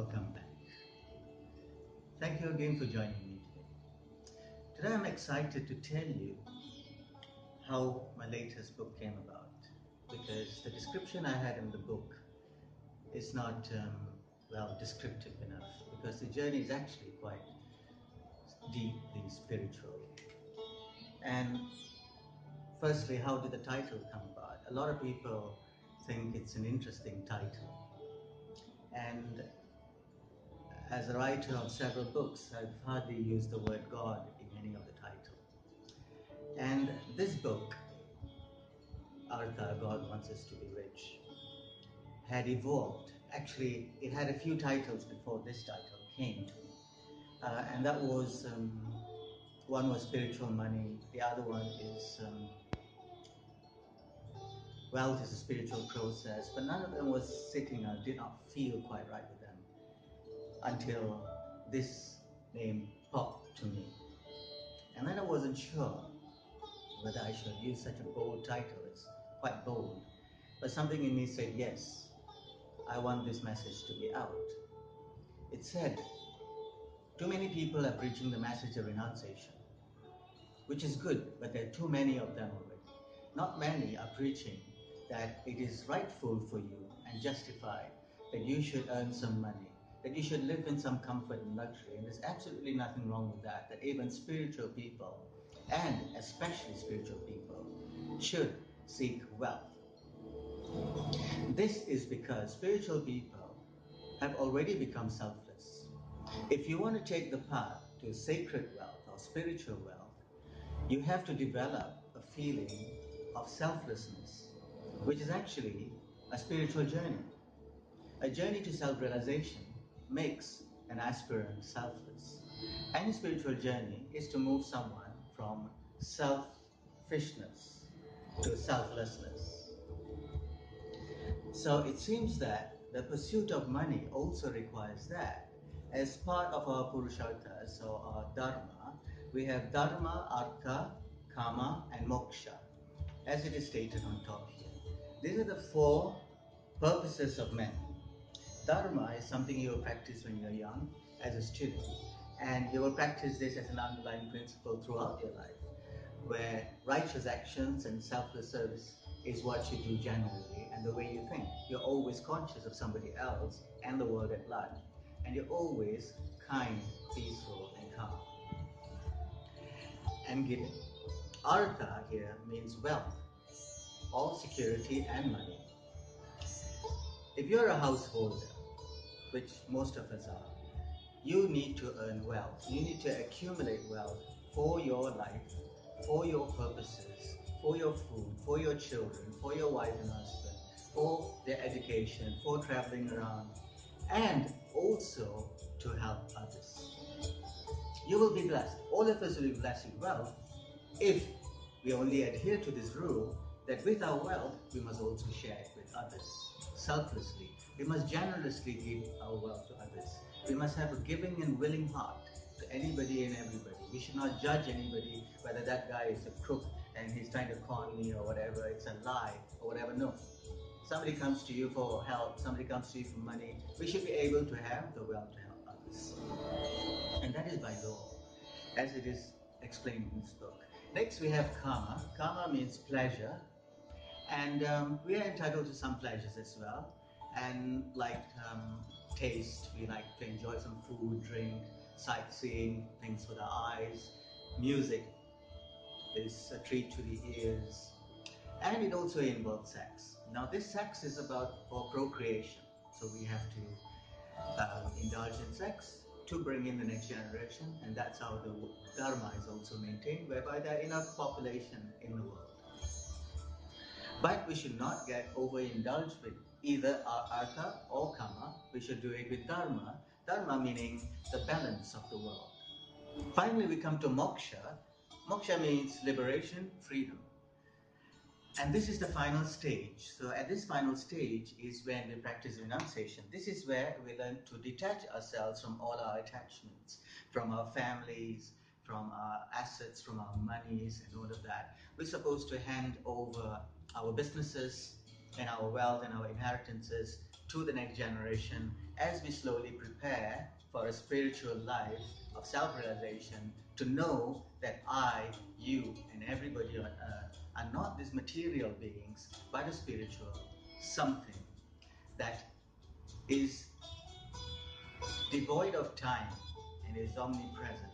welcome back. Thank you again for joining me today. Today I'm excited to tell you how my latest book came about because the description I had in the book is not um, well descriptive enough because the journey is actually quite deeply spiritual. And firstly, how did the title come about? A lot of people think it's an interesting title. And as a writer of several books, I've hardly used the word God in any of the titles. And this book, Artha, God Wants Us to Be Rich, had evolved. Actually, it had a few titles before this title came to me. Uh, and that was um, one was spiritual money, the other one is um, wealth is a spiritual process, but none of them was sitting or did not feel quite right with them until this name popped to me. And then I wasn't sure whether I should use such a bold title. It's quite bold. But something in me said, yes, I want this message to be out. It said, too many people are preaching the message of renunciation, which is good, but there are too many of them already. Not many are preaching that it is rightful for you and justified that you should earn some money, that you should live in some comfort and luxury. And there's absolutely nothing wrong with that, that even spiritual people, and especially spiritual people, should seek wealth. This is because spiritual people have already become selfless. If you want to take the path to sacred wealth or spiritual wealth, you have to develop a feeling of selflessness which is actually a spiritual journey. A journey to self realization makes an aspirant selfless. Any spiritual journey is to move someone from selfishness to selflessness. So it seems that the pursuit of money also requires that. As part of our Purusharthas or our Dharma, we have Dharma, Artha, Kama, and Moksha, as it is stated on top here. These are the four purposes of man. Dharma is something you practice when you're young as a student, and you will practice this as an underlying principle throughout your life, where righteous actions and selfless service is what you do generally and the way you think. You're always conscious of somebody else and the world at large, and you're always kind, peaceful, and calm. And giving. Artha here means wealth all security and money. If you're a householder, which most of us are, you need to earn wealth. You need to accumulate wealth for your life, for your purposes, for your food, for your children, for your wife and husband, for their education, for traveling around, and also to help others. You will be blessed. All of us will be blessed with wealth if we only adhere to this rule that with our wealth, we must also share it with others selflessly. We must generously give our wealth to others. We must have a giving and willing heart to anybody and everybody. We should not judge anybody whether that guy is a crook and he's trying to con me or whatever, it's a lie or whatever. No. Somebody comes to you for help, somebody comes to you for money. We should be able to have the wealth to help others. And that is by law, as it is explained in this book. Next, we have kama. Kama means pleasure, and um, we are entitled to some pleasures as well. And like um, taste, we like to enjoy some food, drink, sightseeing, things for the eyes. Music is a treat to the ears. And it also involves sex. Now, this sex is about for procreation. So we have to uh, indulge in sex to bring in the next generation. And that's how the Dharma is also maintained, whereby there are enough population in the world. But we should not get overindulged with either artha or kama. We should do it with dharma. Dharma meaning the balance of the world. Finally, we come to moksha. Moksha means liberation, freedom. And this is the final stage. So at this final stage is when we practice renunciation. This is where we learn to detach ourselves from all our attachments, from our families, from our assets, from our monies and all of that. We're supposed to hand over our businesses and our wealth and our inheritances to the next generation as we slowly prepare for a spiritual life of self realization to know that I, you, and everybody on earth are not these material beings but a spiritual something that is devoid of time and is omnipresent.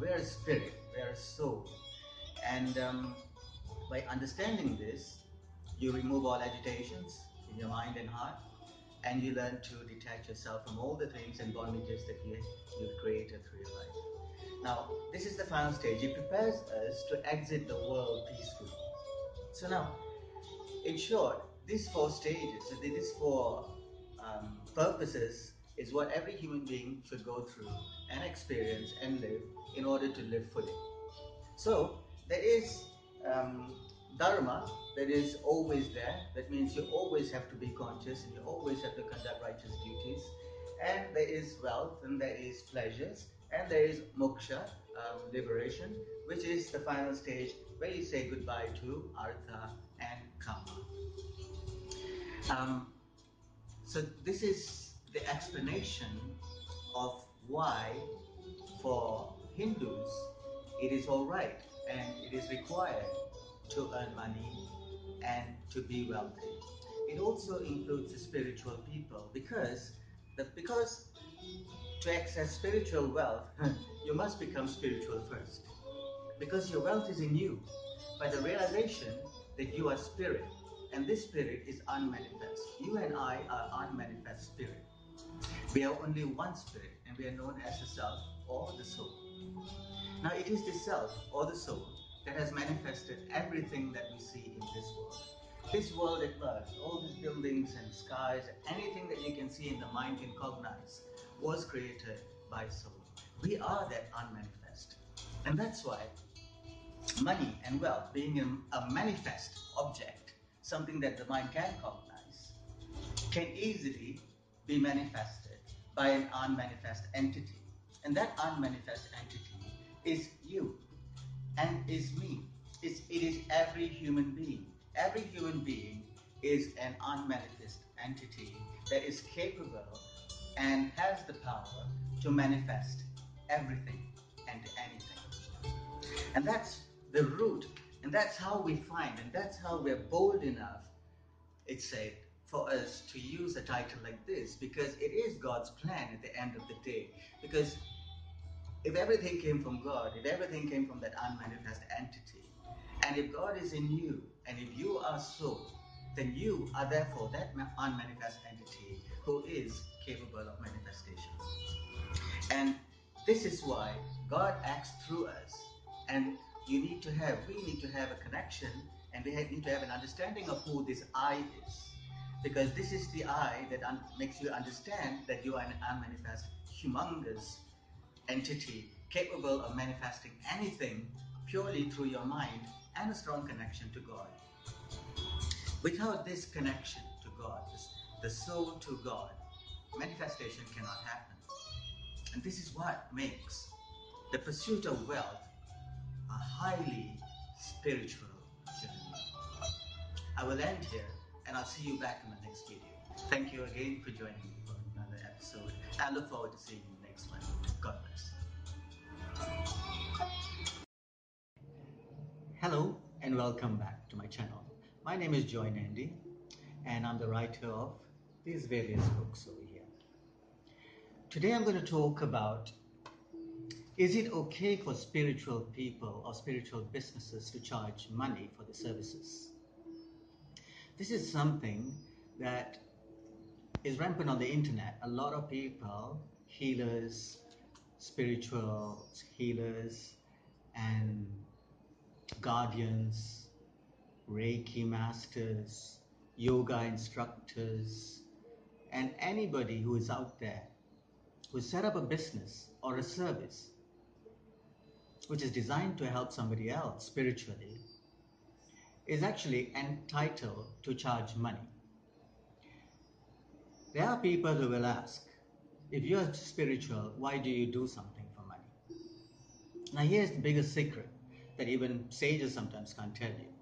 We're a spirit, we're a soul. And um, by understanding this, you remove all agitations in your mind and heart, and you learn to detach yourself from all the things and bondages that you, you've created through your life. Now, this is the final stage. It prepares us to exit the world peacefully. So now, in short, these four stages, these four um, purposes is what every human being should go through and experience and live in order to live fully. So there is um, dharma that is always there. That means you always have to be conscious and you always have to conduct righteous duties. And there is wealth and there is pleasures and there is moksha, um, liberation, which is the final stage where you say goodbye to artha and kama. Um, so this is the explanation of why for Hindus it is all right and it is required to earn money and to be wealthy. It also includes the spiritual people because the, because to access spiritual wealth you must become spiritual first because your wealth is in you by the realization that you are spirit and this spirit is unmanifest. You and I are unmanifest spirit. We are only one spirit and we are known as the self or the soul. Now it is the self or the soul that has manifested everything that we see in this world. This world at large, all these buildings and skies, anything that you can see in the mind can cognize, was created by soul. We are that unmanifest. And that's why money and wealth being a manifest object something that the mind can cognize, can easily be manifested by an unmanifest entity. And that unmanifest entity is you and is me. It's, it is every human being. Every human being is an unmanifest entity that is capable and has the power to manifest everything and anything. And that's the root and that's how we find, and that's how we're bold enough, it's said, for us to use a title like this because it is God's plan at the end of the day. Because if everything came from God, if everything came from that unmanifest entity, and if God is in you, and if you are so, then you are therefore that unmanifest entity who is capable of manifestation. And this is why God acts through us. And you need to have, we need to have a connection and we need to have an understanding of who this I is. Because this is the I that makes you understand that you are an unmanifest, humongous entity capable of manifesting anything purely through your mind and a strong connection to God. Without this connection to God, this, the soul to God, manifestation cannot happen. And this is what makes the pursuit of wealth a highly spiritual journey. I will end here and I'll see you back in the next video. Thank you again for joining me for another episode. I look forward to seeing you next one. Hello and welcome back to my channel. My name is Joy Nandi and I'm the writer of these various books over here. Today I'm going to talk about is it okay for spiritual people or spiritual businesses to charge money for the services? This is something that is rampant on the internet. A lot of people, healers, spiritual healers, and guardians, Reiki masters, yoga instructors, and anybody who is out there who set up a business or a service which is designed to help somebody else spiritually, is actually entitled to charge money. There are people who will ask, if you're spiritual, why do you do something for money? Now, here's the biggest secret that even sages sometimes can't tell you.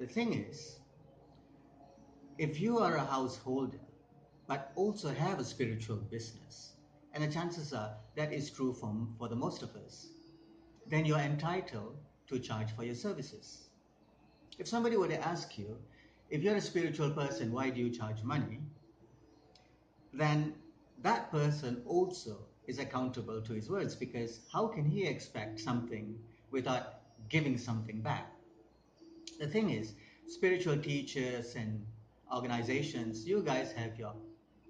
The thing is, if you are a householder but also have a spiritual business, and the chances are that is true for, for the most of us, then you're entitled to charge for your services. If somebody were to ask you, if you're a spiritual person, why do you charge money? Then that person also is accountable to his words because how can he expect something without giving something back? The thing is, spiritual teachers and organizations, you guys have your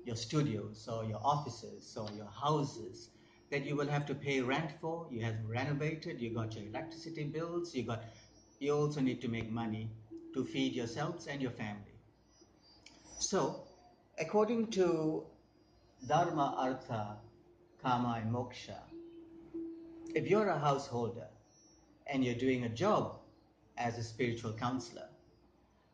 your studios or your offices or your houses that you will have to pay rent for. You have renovated, you got your electricity bills, you got you also need to make money to feed yourselves and your family. So, according to Dharma, Artha, Kama, and Moksha, if you're a householder and you're doing a job as a spiritual counselor,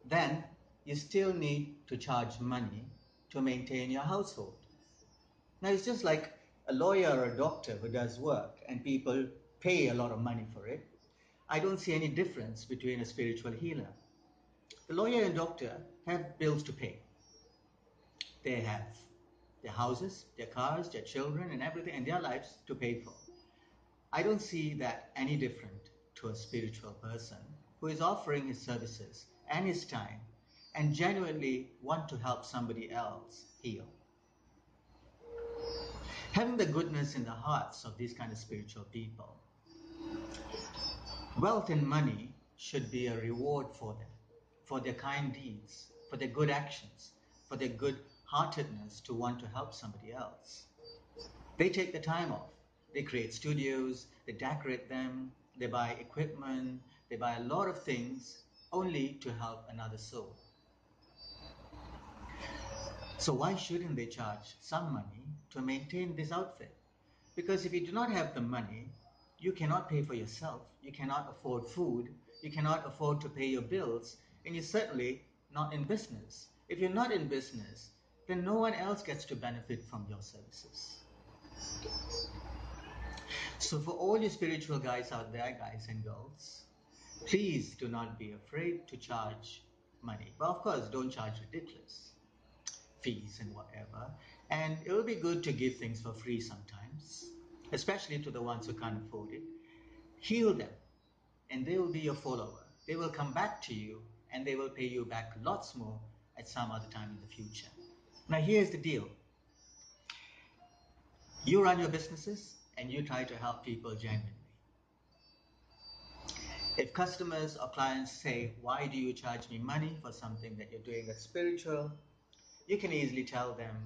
then you still need to charge money to maintain your household. Now, it's just like a lawyer or a doctor who does work and people pay a lot of money for it. I don't see any difference between a spiritual healer. The lawyer and doctor have bills to pay. They have their houses, their cars, their children, and everything, and their lives to pay for. I don't see that any different to a spiritual person who is offering his services and his time and genuinely want to help somebody else heal. Having the goodness in the hearts of these kind of spiritual people, wealth and money should be a reward for them, for their kind deeds, for their good actions, for their good heartedness to want to help somebody else. They take the time off. They create studios, they decorate them, they buy equipment, they buy a lot of things only to help another soul. So why shouldn't they charge some money to maintain this outfit? Because if you do not have the money, you cannot pay for yourself, you cannot afford food, you cannot afford to pay your bills, and you're certainly not in business. If you're not in business, then no one else gets to benefit from your services. So, for all you spiritual guys out there, guys and girls, please do not be afraid to charge money. But of course, don't charge ridiculous fees and whatever. And it will be good to give things for free sometimes, especially to the ones who can't afford it. Heal them, and they will be your follower. They will come back to you and they will pay you back lots more at some other time in the future. Now, here's the deal you run your businesses and you try to help people genuinely. If customers or clients say, Why do you charge me money for something that you're doing that's spiritual? you can easily tell them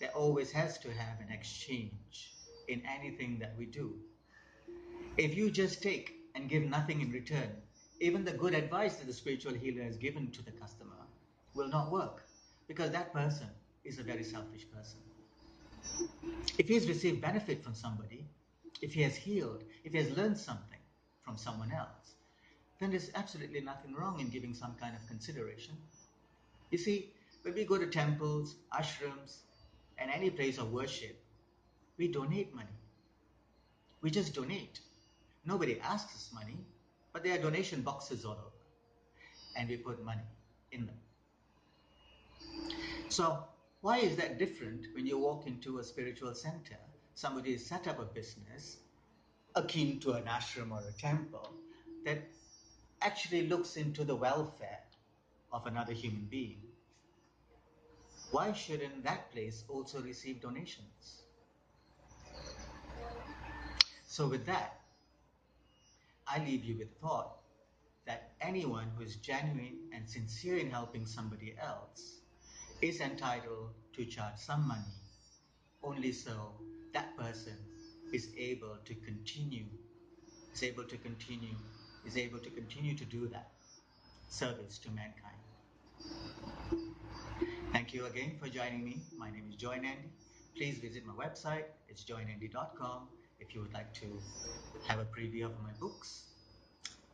there always has to have an exchange in anything that we do. If you just take and give nothing in return, even the good advice that the spiritual healer has given to the customer will not work because that person is a very selfish person. If he has received benefit from somebody, if he has healed, if he has learned something from someone else, then there's absolutely nothing wrong in giving some kind of consideration. You see, when we go to temples, ashrams, and any place of worship, we donate money. We just donate. Nobody asks us money, but there are donation boxes all over. And we put money in them. So, why is that different when you walk into a spiritual center? Somebody has set up a business akin to an ashram or a temple that actually looks into the welfare of another human being why shouldn't that place also receive donations? So, with that, I leave you with the thought that anyone who is genuine and sincere in helping somebody else is entitled to charge some money, only so that person is able to continue, is able to continue, is able to continue to do that service to mankind. Thank you again for joining me. My name is Joy Nandi. Please visit my website. It's joynandi.com if you would like to have a preview of my books.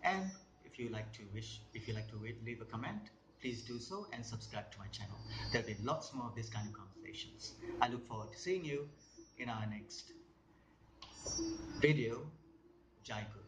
And if you like to wish, if you like to leave a comment, please do so and subscribe to my channel. There'll be lots more of this kind of conversations. I look forward to seeing you in our next video. Jai Guru.